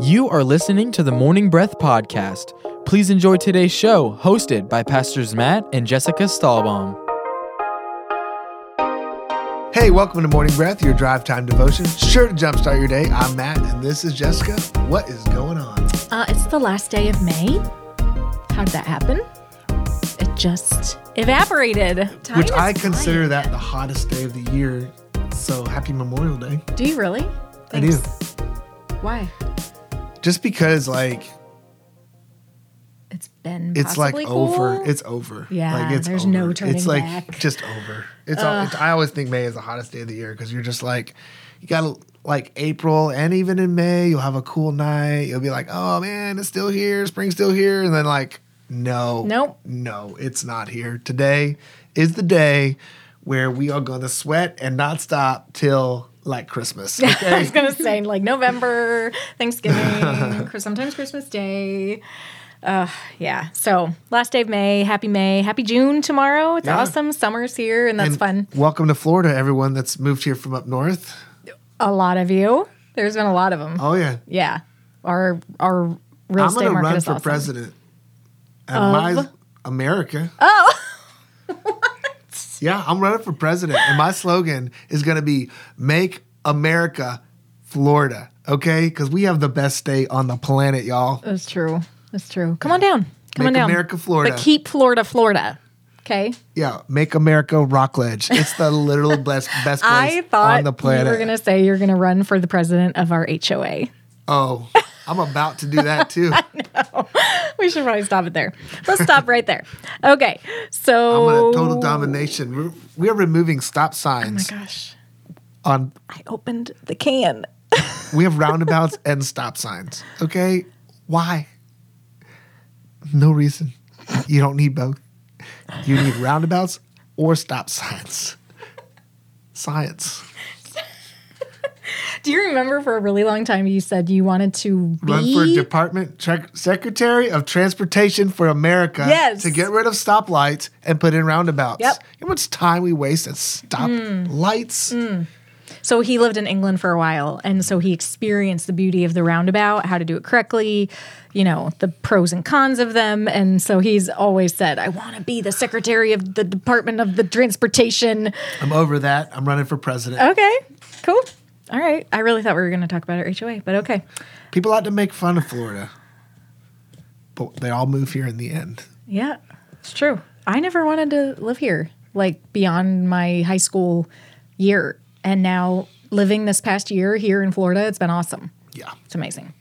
You are listening to the Morning Breath Podcast. Please enjoy today's show, hosted by Pastors Matt and Jessica Stahlbaum. Hey, welcome to Morning Breath, your drive time devotion. Sure to jumpstart your day. I'm Matt, and this is Jessica. What is going on? Uh, it's the last day of May. How did that happen? It just evaporated. Time Which I consider flying. that the hottest day of the year. So happy Memorial Day. Do you really? I do. Why? Just because, like, It's been. it's like possibly over. It's over. Yeah, like, it's there's over. no turning It's like back. just over. It's, all, it's. I always think May is the hottest day of the year because you're just like, you got to like April and even in May, you'll have a cool night. You'll be like, oh man, it's still here. Spring's still here. And then like, no, Nope. no, it's not here. Today is the day where we are going to sweat and not stop till like Christmas. I was gonna say like November, Thanksgiving, sometimes Christmas Day. Uh, yeah. So last day of May. Happy May. Happy June tomorrow. It's Yeah. awesome. Summer's here, and that's And fun. Welcome to Florida, everyone that's moved here from up north. A lot of you. There's been a lot of them. Oh yeah. Yeah. Our our real I'm estate gonna market run is for awesome. president. At my America. Oh. Yeah, I'm running for president, and my slogan is gonna be "Make America Florida." Okay, because we have the best state on the planet, y'all. That's true. That's true. Come on down. Come Make on down. America Florida. But keep Florida, Florida. Okay. Yeah, make America Rockledge. It's the literal best best place I thought on the planet. you were gonna say you're gonna run for the president of our HOA. oh, I'm about to do that too. We should probably stop it there. Let's stop right there. Okay. So I'm gonna total domination. We're, we are removing stop signs. Oh my gosh. on. I opened the can. We have roundabouts and stop signs. Okay, why? No reason. You don't need both. You need roundabouts or stop signs. Science. Do you remember for a really long time you said you wanted to be Run for Department Sec- Secretary of Transportation for America. Yes. To get rid of stoplights and put in roundabouts. Yep. You know how much time we waste at stop lights? Mm. Mm. So he lived in England for a while, and so he experienced the beauty of the roundabout, how to do it correctly, you know, the pros and cons of them. And so he's always said, I want to be the secretary of the Department of the Transportation. I'm over that. I'm running for president. Okay, cool. All right. I really thought we were going to talk about our HOA, but okay. People like to make fun of Florida, but they all move here in the end. Yeah, it's true. I never wanted to live here, like beyond my high school year. And now living this past year here in Florida, it's been awesome. Yeah. It's amazing.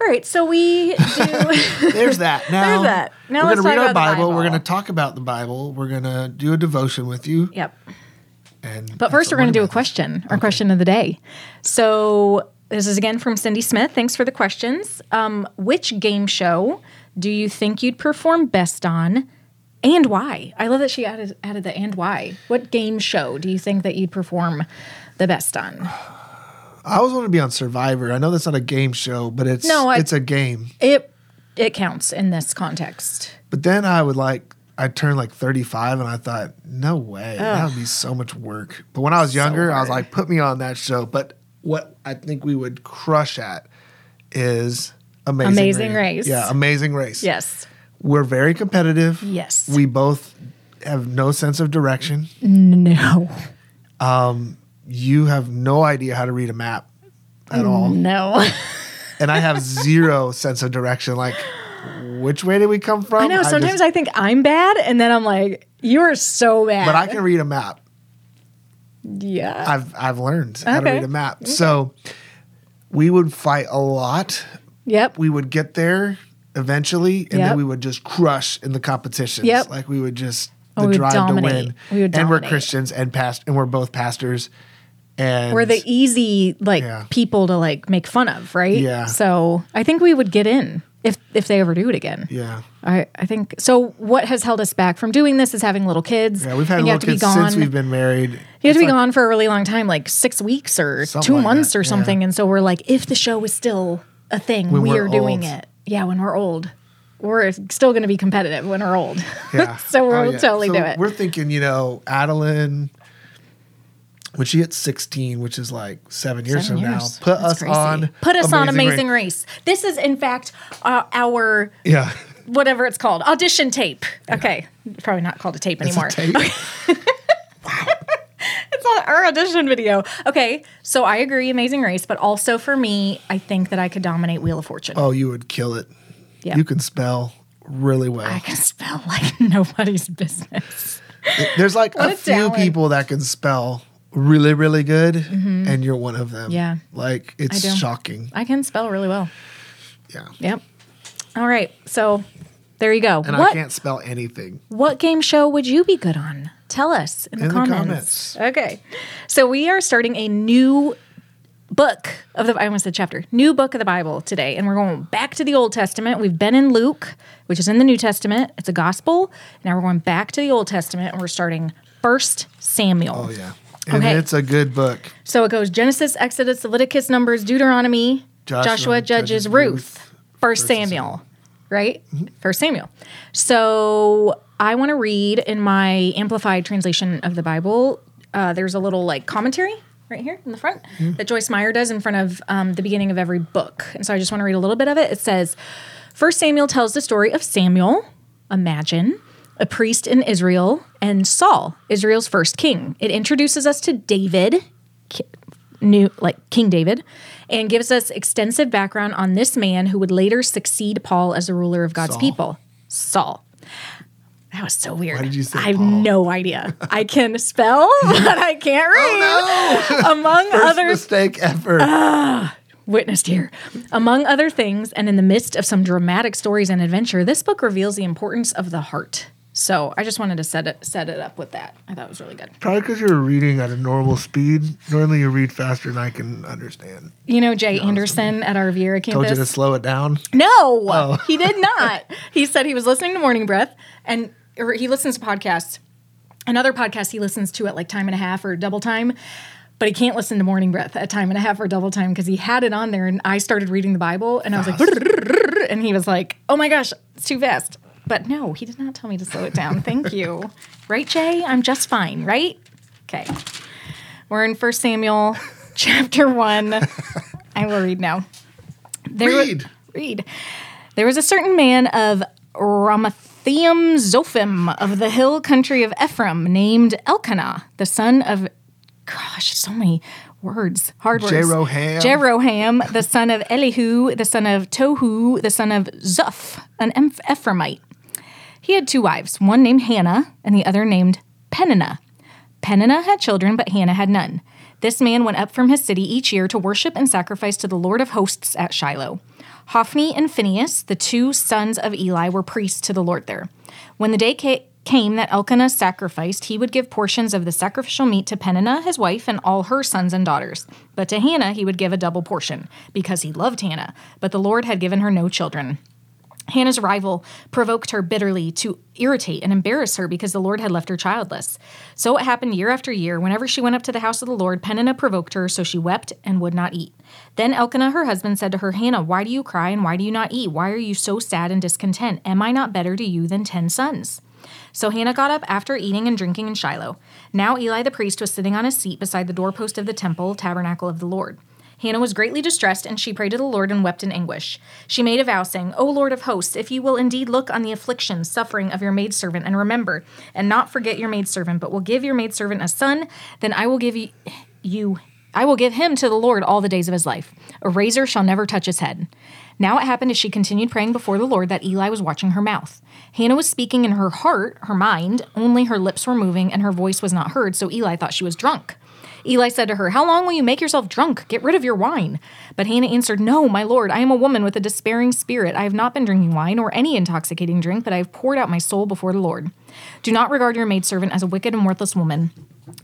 All right, so we do. There's that. Now, There's that. Now we're going to read our the Bible. We're going to talk about the Bible. We're going to do a devotion with you. yep. And But first, we're going to do a question, our question of the day. So this is again from Cindy Smith. Thanks for the questions. Um, which game show do you think you'd perform best on, and why? I love that she added added the and why. What game show do you think that you'd perform the best on? I always want to be on Survivor. I know that's not a game show, but it's No, I- it's a game. It it counts in this context. But then I would like I turned like 35 and I thought, no way. That would be so much work. But when I was younger, I was like, put me on that show. But what I think we would crush at is Amazing, Amazing Race. Yeah, Amazing Race. Yes. We're very competitive. Yes. We both have no sense of direction. No. Um, you have no idea how to read a map at all. No. And I have zero sense of direction. Like, which way did we come from? I know. Sometimes I think I'm bad, and then I'm like, you are so bad. but I can read a map. Yeah. I've I've learned how to read a map. So we would fight a lot. Yep. We would get there eventually, and Yep. then we would just crush in the competitions. Yep. Like we would just Oh, the we drive dominate. to win. We would and we're. Christians and past and we're both pastors. And We're the easy like Yeah. people to like make fun of, right? Yeah. So I think we would get in if if they ever do it again. yeah. I, I think so. What has held us back from doing this is having little kids. Yeah, we've had little kids gone. since we've been married. you have It's to be like- gone for a really long time, like six weeks or two like months that, or yeah. something. And so we're like, if the show is still a thing, When we we're are doing old. it. Yeah, when we're old, we're still going to be competitive when we're old. Yeah. so we'll Oh, yeah. totally So do it. We're thinking, you know, Adeline, when she hits 16, which is like seven years Seven from years. now, put That's us crazy. on. Put us on Amazing Race. Race. This is, in fact, uh, our Yeah. whatever it's called audition tape. Okay, probably not called a tape It's a anymore. tape. It's on our audition video. Okay, so I agree, Amazing Race, but also for me, I think that I could dominate Wheel of Fortune. Oh, you would kill it. Yeah. You can spell really well. I can spell like nobody's business. There's like What a a few people that can spell really, really good, and you're one of them. Mm-hmm. Yeah. Like it's do. shocking. I can spell really well. Yeah. Yep. All right, so there you go. And what I can't spell anything. what game show would you be good on? Tell us in the, In the comments. Okay, so we are starting a new book of the I almost said chapter, new book of the Bible today, and we're going back to the Old Testament. We've been in Luke, which is in the New Testament. It's a gospel. Now we're going back to the Old Testament, and we're starting First Samuel. Oh yeah. And Okay. it's a good book. So it goes Genesis, Exodus, Leviticus, Numbers, Deuteronomy, Joshua, Joshua, Judges, Judges, Ruth, First First Samuel, right? Mm-hmm. First Samuel. So I want to read in my amplified translation of the Bible. Uh, there's a little like commentary right here in the front Mm-hmm. that Joyce Meyer does in front of um, the beginning of every book. And so I just want to read a little bit of it. It says, First Samuel tells the story of Samuel, imagine, a priest in Israel, and Saul, Israel's first king. It introduces us to David, new like King David, and gives us extensive background on this man who would later succeed Paul as the ruler of God's Saul. people. Saul. That was so weird. Why did you say I have Paul? no idea. I can spell, but I can't oh, read. Among First other mistake ever. Ah, witnessed here. Among other things, and in the midst of some dramatic stories and adventure, this book reveals the importance of the heart. So I just wanted to set it set it up with that. I thought it was really good. Probably because you're reading at a normal speed. Normally you read faster than I can understand. You know Jay Anderson at our Viera Told you to campus. slow it down. No, oh. he did not. he said he was listening to Morning Breath, and or he listens to podcasts. Another podcast he listens to at like time and a half or double time, but he can't listen to Morning Breath at time and a half or double time because he had it on there, and I started reading the Bible, and I was like, and he was like, "Oh my gosh, it's too fast." But no, he did not tell me to slow it down. Thank you. Right, Jay? I'm just fine, right? Okay. We're in First Samuel chapter 1. I will read now. There wa- Read. read. There was a certain man of Ramathaim Zophim of the hill country of Ephraim named Elkanah, the son of gosh, so many words, hard words. Jeroham. Jeroham, the son of Elihu, the son of Tohu, the son of Zuph, an Ephraimite. He had two wives, one named Hannah and the other named Peninnah. Peninnah had children, but Hannah had none. This man went up from his city each year to worship and sacrifice to the Lord of hosts at Shiloh. Hophni and Phinehas, the two sons of Eli, were priests to the Lord there. When the day ca- came that Elkanah sacrificed, he would give portions of the sacrificial meat to Peninnah, his wife, and all her sons and daughters. But to Hannah he would give a double portion, because he loved Hannah, but the Lord had given her no children. Hannah's rival provoked her bitterly to irritate and embarrass her because the Lord had left her childless. So it happened year after year. Whenever she went up to the house of the Lord, Peninnah provoked her, so she wept and would not eat. Then Elkanah, her husband, said to her, Hannah, why do you cry and why do you not eat? Why are you so sad and discontent? Am I not better to you than ten sons? So Hannah got up after eating and drinking in Shiloh. Now Eli the priest was sitting on his seat beside the doorpost of the temple, tabernacle of the Lord. Hannah was greatly distressed, and she prayed to the Lord and wept in anguish. She made a vow, saying, O Lord of hosts, if you will indeed look on the affliction, suffering of your maidservant, and remember, and not forget your maidservant, but will give your maidservant a son, then I will give you, you I will give him to the Lord all the days of his life. A razor shall never touch his head. Now it happened as she continued praying before the Lord that Eli was watching her mouth. Hannah was speaking in her heart, her mind, only her lips were moving and her voice was not heard, so Eli thought she was drunk. Eli said to her, How long will you make yourself drunk? Get rid of your wine. But Hannah answered, No, my lord, I am a woman with a despairing spirit. I have not been drinking wine or any intoxicating drink, but I have poured out my soul before the Lord. Do not regard your maidservant as a wicked and worthless woman.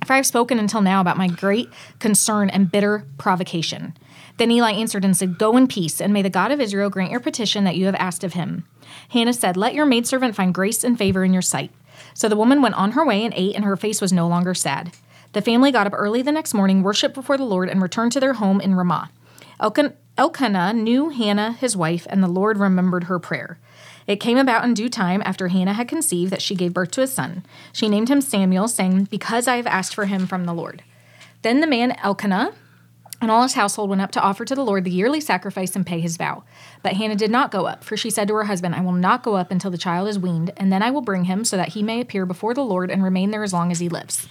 For I have spoken until now about my great concern and bitter provocation. Then Eli answered and said, Go in peace, and may the God of Israel grant your petition that you have asked of him. Hannah said, Let your maidservant find grace and favor in your sight. So the woman went on her way and ate, and her face was no longer sad. The family got up early the next morning, worshiped before the Lord, and returned to their home in Ramah. Elkan- Elkanah knew Hannah, his wife, and the Lord remembered her prayer. It came about in due time after Hannah had conceived that she gave birth to a son. She named him Samuel, saying, Because I have asked for him from the Lord. Then the man Elkanah and all his household went up to offer to the Lord the yearly sacrifice and pay his vow. But Hannah did not go up, for she said to her husband, I will not go up until the child is weaned, and then I will bring him so that he may appear before the Lord and remain there as long as he lives.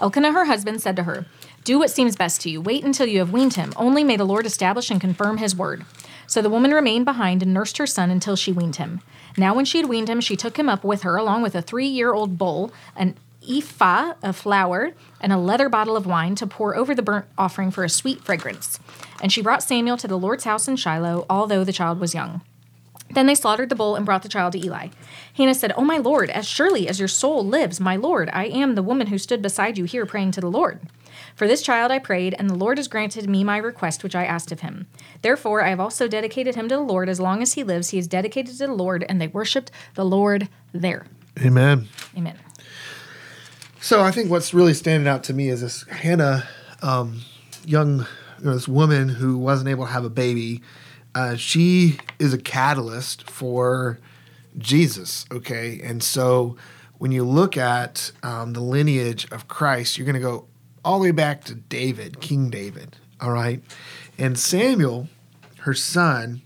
Elkanah, her husband, said to her, Do what seems best to you. Wait until you have weaned him. Only may the Lord establish and confirm his word. So the woman remained behind and nursed her son until she weaned him. Now, when she had weaned him, she took him up with her, along with a three year old bull, an ephah of flour, and a leather bottle of wine to pour over the burnt offering for a sweet fragrance. And she brought Samuel to the Lord's house in Shiloh, although the child was young. Then they slaughtered the bull and brought the child to Eli. Hannah said, Oh, my Lord, as surely as your soul lives, my Lord, I am the woman who stood beside you here praying to the Lord. For this child I prayed, and the Lord has granted me my request which I asked of him. Therefore I have also dedicated him to the Lord. As long as he lives, he is dedicated to the Lord, and they worshipped the Lord there. Amen. Amen. So I think what's really standing out to me is this Hannah, um, young, you know, this woman who wasn't able to have a baby. Uh, she is a catalyst for Jesus. Okay, and so when you look at um, the lineage of Christ, you're going to go all the way back to David, King David. All right, and Samuel, her son,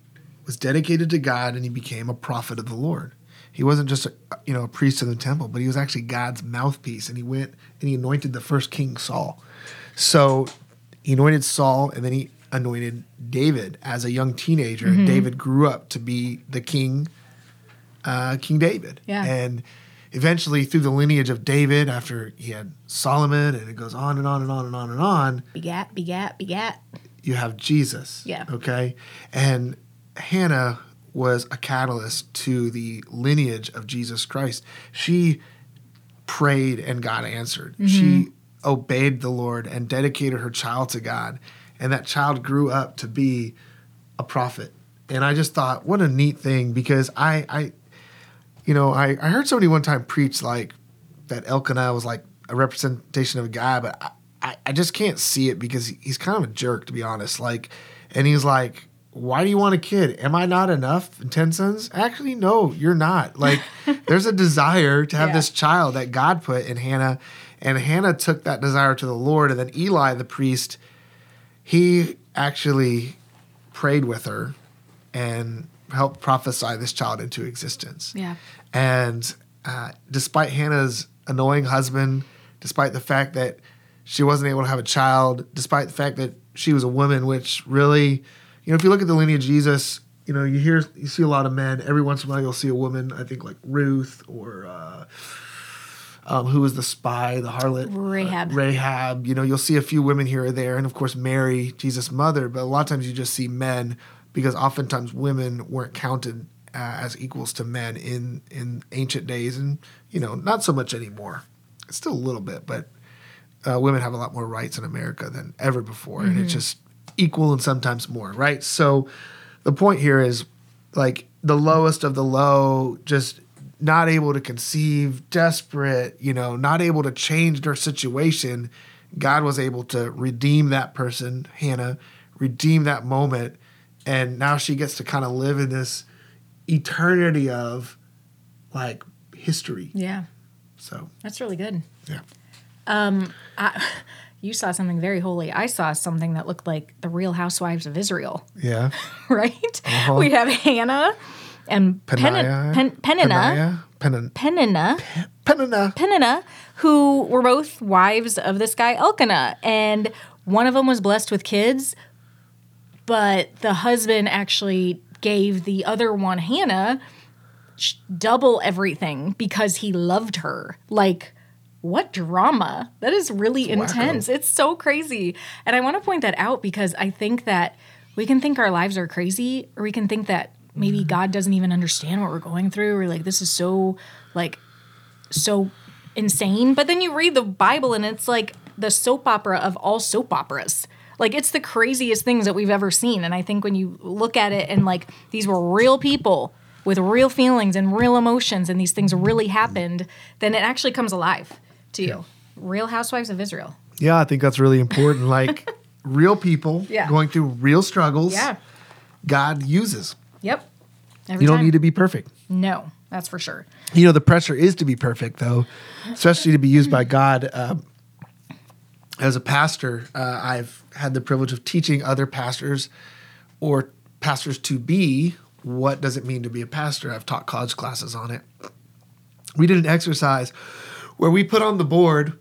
was dedicated to God, and he became a prophet of the Lord. He wasn't just a, you know a priest in the temple, but he was actually God's mouthpiece, and he went and he anointed the first king Saul. So he anointed Saul, and then he anointed David as a young teenager. And David grew up to be the king, uh, King David. Yeah. And eventually, through the lineage of David, after he had Solomon, and it goes on and on and on and on and on, Begat, begat, begat. you have Jesus. Yeah. Okay. And Hannah was a catalyst to the lineage of Jesus Christ. She prayed and God answered. She obeyed the Lord and dedicated her child to God. And that child grew up to be a prophet. And I just thought, what a neat thing because I, I you know, I, I heard somebody one time preach like that Elkanah was like a representation of a guy, but I, I, I just can't see it because he- he's kind of a jerk, to be honest. Like, and he's like, why do you want a kid? Am I not enough in 10 sons? Actually, no, you're not. Like, there's a desire to have Yeah. this child that God put in Hannah, and Hannah took that desire to the Lord. And then Eli, the priest, he actually prayed with her and helped prophesy this child into existence. Yeah. And uh, despite Hannah's annoying husband, despite the fact that she wasn't able to have a child, despite the fact that she was a woman, which really, you know, if you look at the lineage of Jesus, you know, you hear, you see a lot of men. Every once in a while, you'll see a woman. I think like Ruth or uh, um, who was the spy, the harlot, Rahab. uh, Rahab. You know, you'll see a few women here or there, and of course Mary, Jesus' mother. But a lot of times you just see men because oftentimes women weren't counted uh, as equals to men in in ancient days, and you know, not so much anymore. It's still a little bit, but uh, women have a lot more rights in America than ever before, and it's just equal and sometimes more, right? So the point here is like the lowest of the low, just not able to conceive, desperate, you know, not able to change their situation. God was able to redeem that person, Hannah, redeem that moment, and now she gets to kind of live in this eternity of like history. Yeah. So That's really good. yeah. Um, I, you saw something very holy. I saw something that looked like the Real Housewives of Israel, Yeah. right? Uh-huh. We have Hannah and. Peninnah, Pen, Peninnah. Peninnah, Peninnah. Peninnah, who were both wives of this guy Elkanah, and one of them was blessed with kids, but the husband actually gave the other one Hannah double everything because he loved her. Like, what drama? That is really wacko. intense. It's so crazy. And I want to point that out because I think that we can think our lives are crazy, or we can think that maybe mm-hmm. God doesn't even understand what we're going through, or like this is so like so insane. But then you read the Bible and it's like the soap opera of all soap operas. Like it's the craziest things that we've ever seen. And I think when you look at it and like these were real people with real feelings and real emotions and these things really happened, then it actually comes alive to you. Real Housewives of Israel. Yeah, I think that's really important. Like real people Yeah. going through real struggles. Yeah. God uses. Yep. Every You don't time. need to be perfect. No, that's for sure. You know, the pressure is to be perfect, though, especially to be used by God. Um, as a pastor, uh, I've had the privilege of teaching other pastors or pastors to be what does it mean to be a pastor. I've taught college classes on it. We did an exercise where we put on the board.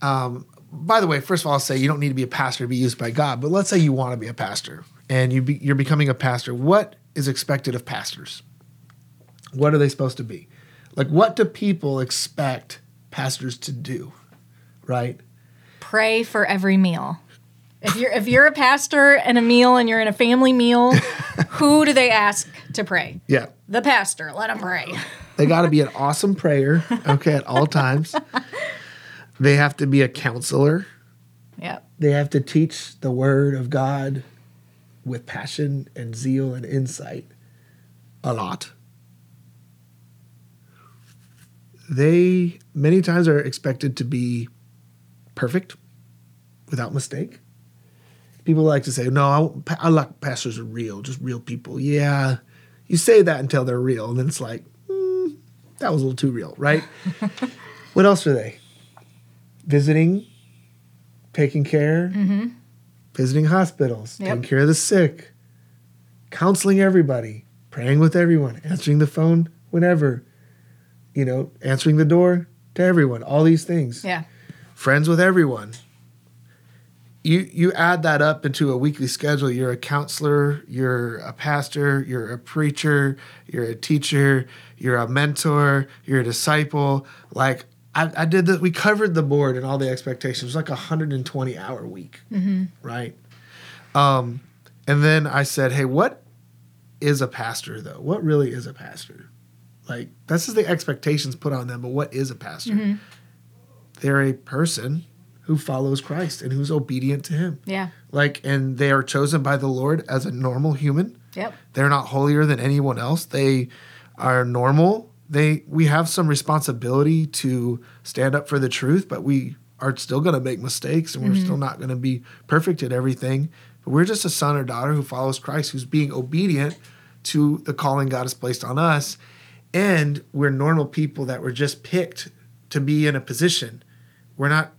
Um, by the way, first of all, I'll say you don't need to be a pastor to be used by God, but let's say you want to be a pastor and you be, you're becoming a pastor. What is expected of pastors? What are they supposed to be? Like, what do people expect pastors to do? Right? Pray for every meal. If you're if you're a pastor and a meal and you're in a family meal, who do they ask to pray? Yeah. The pastor. Let him pray. They got to be an awesome prayer, okay, at all times. They have to be a counselor. Yep. They have to teach the word of God with passion and zeal and insight a lot. They many times are expected to be perfect without mistake. People like to say, no, I, I like pastors are real, just real people. Yeah, you say that until they're real. And then it's like, mm, that was a little too real, right? what else are they? Visiting, taking care, visiting hospitals, Yep. taking care of the sick, counseling everybody, praying with everyone, answering the phone whenever, you know, answering the door to everyone, all these things. Yeah. Friends with everyone. You you add that up into a weekly schedule. You're a counselor, you're a pastor, you're a preacher, you're a teacher, you're a mentor, you're a disciple. Like I, I did that. We covered the board and all the expectations. It was like a 120 hour week, right? Um, and then I said, hey, what is a pastor though? What really is a pastor? Like this is the expectations put on them, but what is a pastor? They're a person who follows Christ and who's obedient to him. Yeah. Like and they are chosen by the Lord as a normal human. Yep. They're not holier than anyone else. They are normal. They we have some responsibility to stand up for the truth, but we are still going to make mistakes and we're mm-hmm. still not going to be perfect at everything. But we're just a son or daughter who follows Christ, who's being obedient to the calling God has placed on us. And we're normal people that were just picked to be in a position. We're not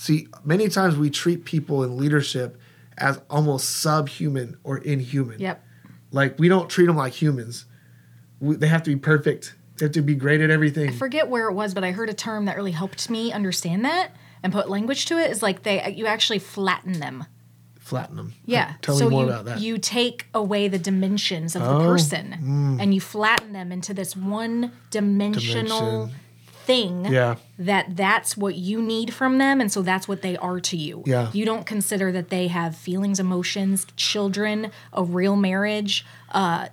See, many times we treat people in leadership as almost subhuman or inhuman. Yep. Like we don't treat them like humans. We, they have to be perfect. They have to be great at everything. I forget where it was, but I heard a term that really helped me understand that and put language to it. Is like they you actually flatten them. Flatten them. Yeah. Tell so me more you, about that. You take away the dimensions of the Oh, person and you flatten them into this one dimensional Dimension. thing yeah. that that's what you need from them and so that's what they are to you. Yeah. You don't consider that they have feelings, emotions, children, a real marriage, uh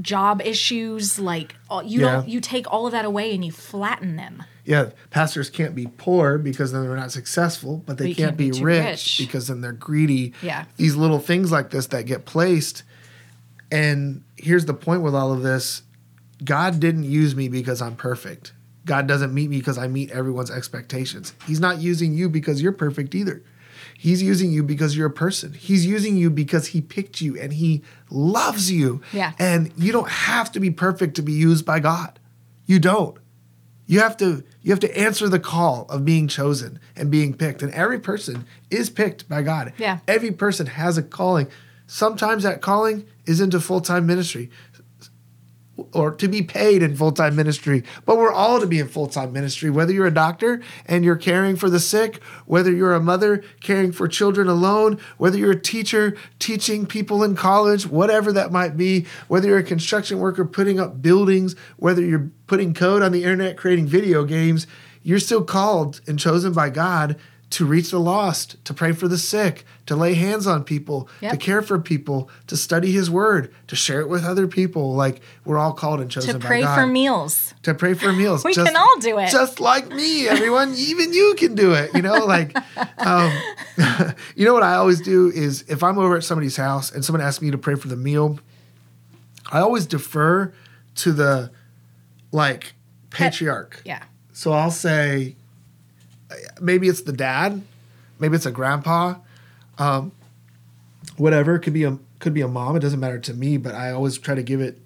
job issues like you Yeah. don't you take all of that away and you flatten them. Yeah. Pastors can't be poor because then they're not successful, but they But can't, can't be, be rich, rich. because then they're greedy. Yeah. These little things like this that get placed. And here's the point with all of this God didn't use me because I'm perfect. God doesn't meet me because I meet everyone's expectations. He's not using you because you're perfect either. He's using you because you're a person. He's using you because he picked you and he loves you. Yeah. And you don't have to be perfect to be used by God. You don't. You have to you have to answer the call of being chosen and being picked. And every person is picked by God. Yeah. Every person has a calling. Sometimes that calling is into full-time ministry or to be paid in full-time ministry but we're all to be in full-time ministry whether you're a doctor and you're caring for the sick whether you're a mother caring for children alone whether you're a teacher teaching people in college whatever that might be whether you're a construction worker putting up buildings whether you're putting code on the internet creating video games you're still called and chosen by god to reach the lost, to pray for the sick, to lay hands on people, to care for people, to study His Word, to share it with other people. Like we're all called and chosen To pray for meals. To pray for meals. We can all do it. Just like me, everyone. Even you can do it. You know, like, um, you know what I always do is if I'm over at somebody's house and someone asks me to pray for the meal, I always defer to the like patriarch. Yeah. So I'll say, maybe it's the dad, maybe it's a grandpa, um, whatever. It could be a could be a mom. It doesn't matter to me, but I always try to give it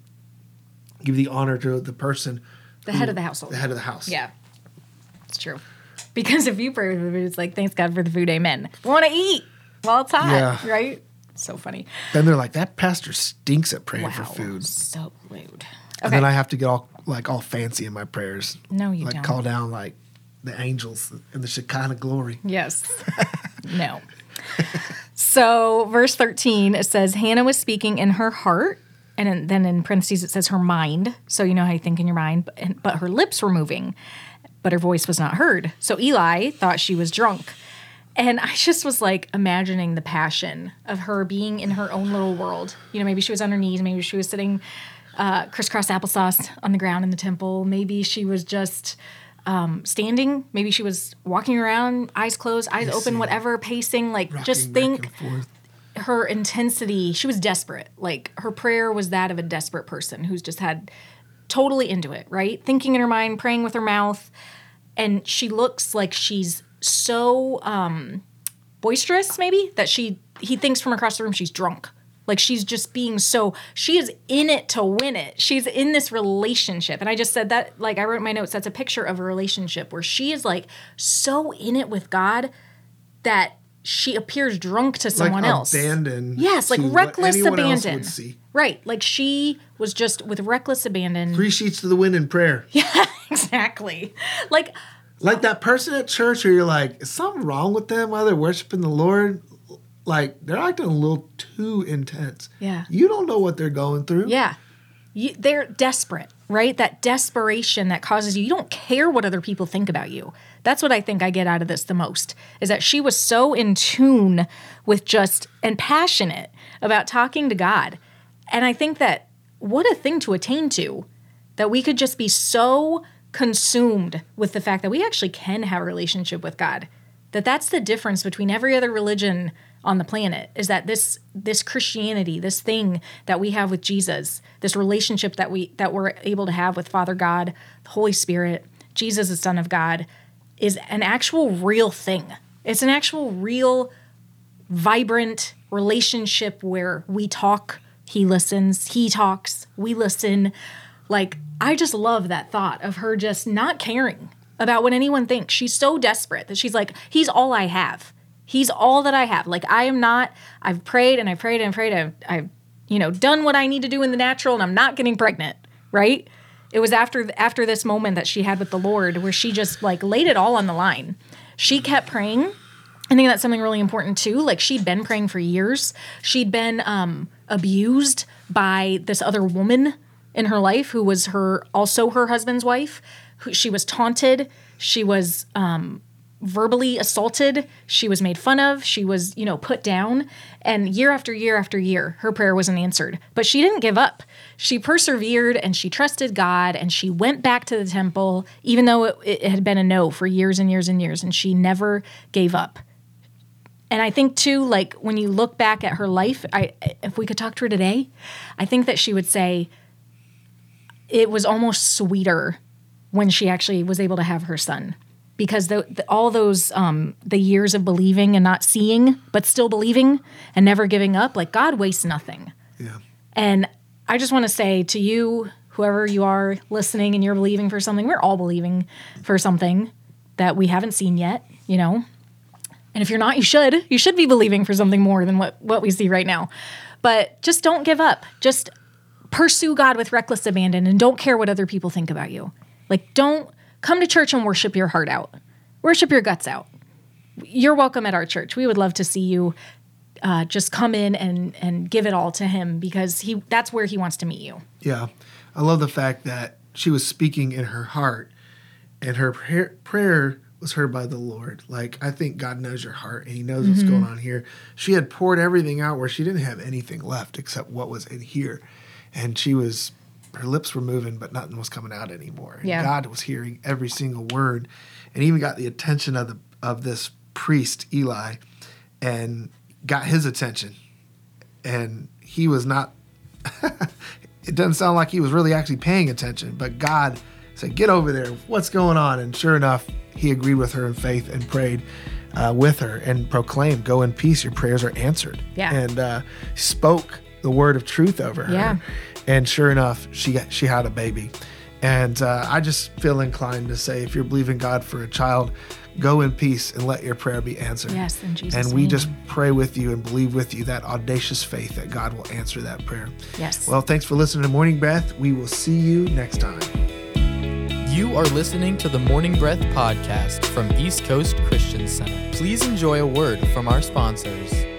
give the honor to the person, The head of the household. the head of the house. Yeah. It's true. Because if you pray with the food, it's like, thanks God for the food, amen. Want to eat while it's hot, Yeah. right? So funny. Then they're like, that pastor stinks at praying Wow. for food. So rude. And then I have to get all like all fancy in my prayers. No, you like don't. call down like the angels and the Shekinah glory. Yes. no. So, verse 13, it says, Hannah was speaking in her heart. And then in parentheses, it says her mind. So, you know how you think in your mind, but, but her lips were moving, but her voice was not heard. So, Eli thought she was drunk. And I just was like imagining the passion of her being in her own little world. You know, maybe she was on her knees, maybe she was sitting uh, crisscross applesauce on the ground in the temple, maybe she was just um, standing, maybe she was walking around, eyes closed, eyes open, whatever, pacing. Like, just Rocking think her intensity. She was desperate. Like, her prayer was that of a desperate person who's just had totally into it, right? Thinking in her mind, praying with her mouth. And she looks like she's so um, boisterous, maybe, that she he thinks from across the room she's drunk. Like she's just being so she is in it to win it. She's in this relationship. And I just said that, like I wrote my notes, that's a picture of a relationship where she is like so in it with God that she appears drunk to someone like else. abandoned. Yes, like reckless abandon. Right. Like she was just with reckless abandon. Three sheets to the wind in prayer. Yeah, exactly. Like Like that person at church where you're like, is something wrong with them while they're worshiping the Lord? Like they're acting a little too intense. Yeah. You don't know what they're going through. Yeah. You, they're desperate, right? That desperation that causes you, you don't care what other people think about you. That's what I think I get out of this the most is that she was so in tune with just and passionate about talking to God. And I think that what a thing to attain to that we could just be so consumed with the fact that we actually can have a relationship with God. That that's the difference between every other religion on the planet is that this this Christianity, this thing that we have with Jesus, this relationship that we that we're able to have with Father God, the Holy Spirit, Jesus the Son of God is an actual real thing. It's an actual real vibrant relationship where we talk, he listens, he talks, we listen. Like, I just love that thought of her just not caring about what anyone thinks. She's so desperate that she's like, he's all I have. He's all that I have. Like, I am not, I've prayed and I prayed and prayed. I've, I've, you know, done what I need to do in the natural and I'm not getting pregnant, right? It was after after this moment that she had with the Lord where she just like laid it all on the line. She kept praying I think that's something really important too. Like she'd been praying for years. She'd been um, abused by this other woman in her life who was her also her husband's wife. Who she was taunted. She was um, verbally assaulted. She was made fun of. She was you know put down. And year after year after year, her prayer wasn't answered. But she didn't give up. She persevered and she trusted God and she went back to the temple even though it, it had been a no for years and years and years. And she never gave up. And I think too, like when you look back at her life, I if we could talk to her today, I think that she would say it was almost sweeter when she actually was able to have her son, because the, the, all those um, the years of believing and not seeing, but still believing and never giving up, like God wastes nothing. Yeah. And I just want to say to you, whoever you are listening and you're believing for something, we're all believing for something that we haven't seen yet, you know? And if you're not, you should. You should be believing for something more than what, what we see right now. But just don't give up. Just pursue God with reckless abandon and don't care what other people think about you. Like, don't come to church and worship your heart out, worship your guts out. You're welcome at our church. We would love to see you uh, just come in and, and give it all to Him because he that's where He wants to meet you. Yeah. I love the fact that she was speaking in her heart and her prayer, prayer was heard by the Lord. Like, I think God knows your heart and He knows what's Mm-hmm. going on here. She had poured everything out where she didn't have anything left except what was in here. And she was, her lips were moving, but nothing was coming out anymore. And Yeah. God was hearing every single word and even got the attention of the of this priest, Eli, and got his attention. And he was not it doesn't sound like he was really actually paying attention, but God said, Get over there. What's going on? And sure enough, he agreed with her in faith and prayed uh, with her and proclaimed, Go in peace. Your prayers are answered. Yeah. And uh, spoke the word of truth over her. Yeah. And sure enough, she got, she had a baby. And uh, I just feel inclined to say if you're believing God for a child, go in peace and let your prayer be answered. Yes, in Jesus' And we name. just pray with you and believe with you that audacious faith that God will answer that prayer. Yes. Well, thanks for listening to Morning Breath. We will see you next time. You are listening to the Morning Breath podcast from East Coast Christian Center. Please enjoy a word from our sponsors.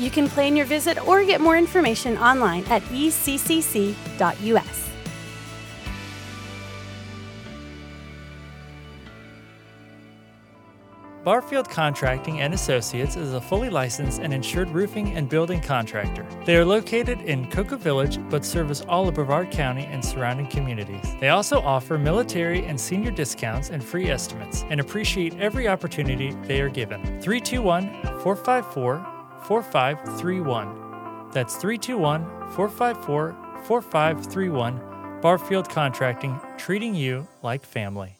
You can plan your visit or get more information online at eccc.us. Barfield Contracting and Associates is a fully licensed and insured roofing and building contractor. They are located in Cocoa Village but service all of Brevard County and surrounding communities. They also offer military and senior discounts and free estimates and appreciate every opportunity they are given. 321 454 4531. That's 321 454 4531. Barfield Contracting, treating you like family.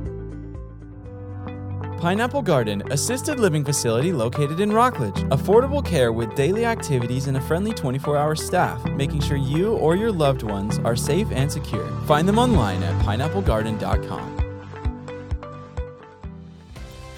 Pineapple Garden, assisted living facility located in Rockledge. Affordable care with daily activities and a friendly 24 hour staff, making sure you or your loved ones are safe and secure. Find them online at pineapplegarden.com.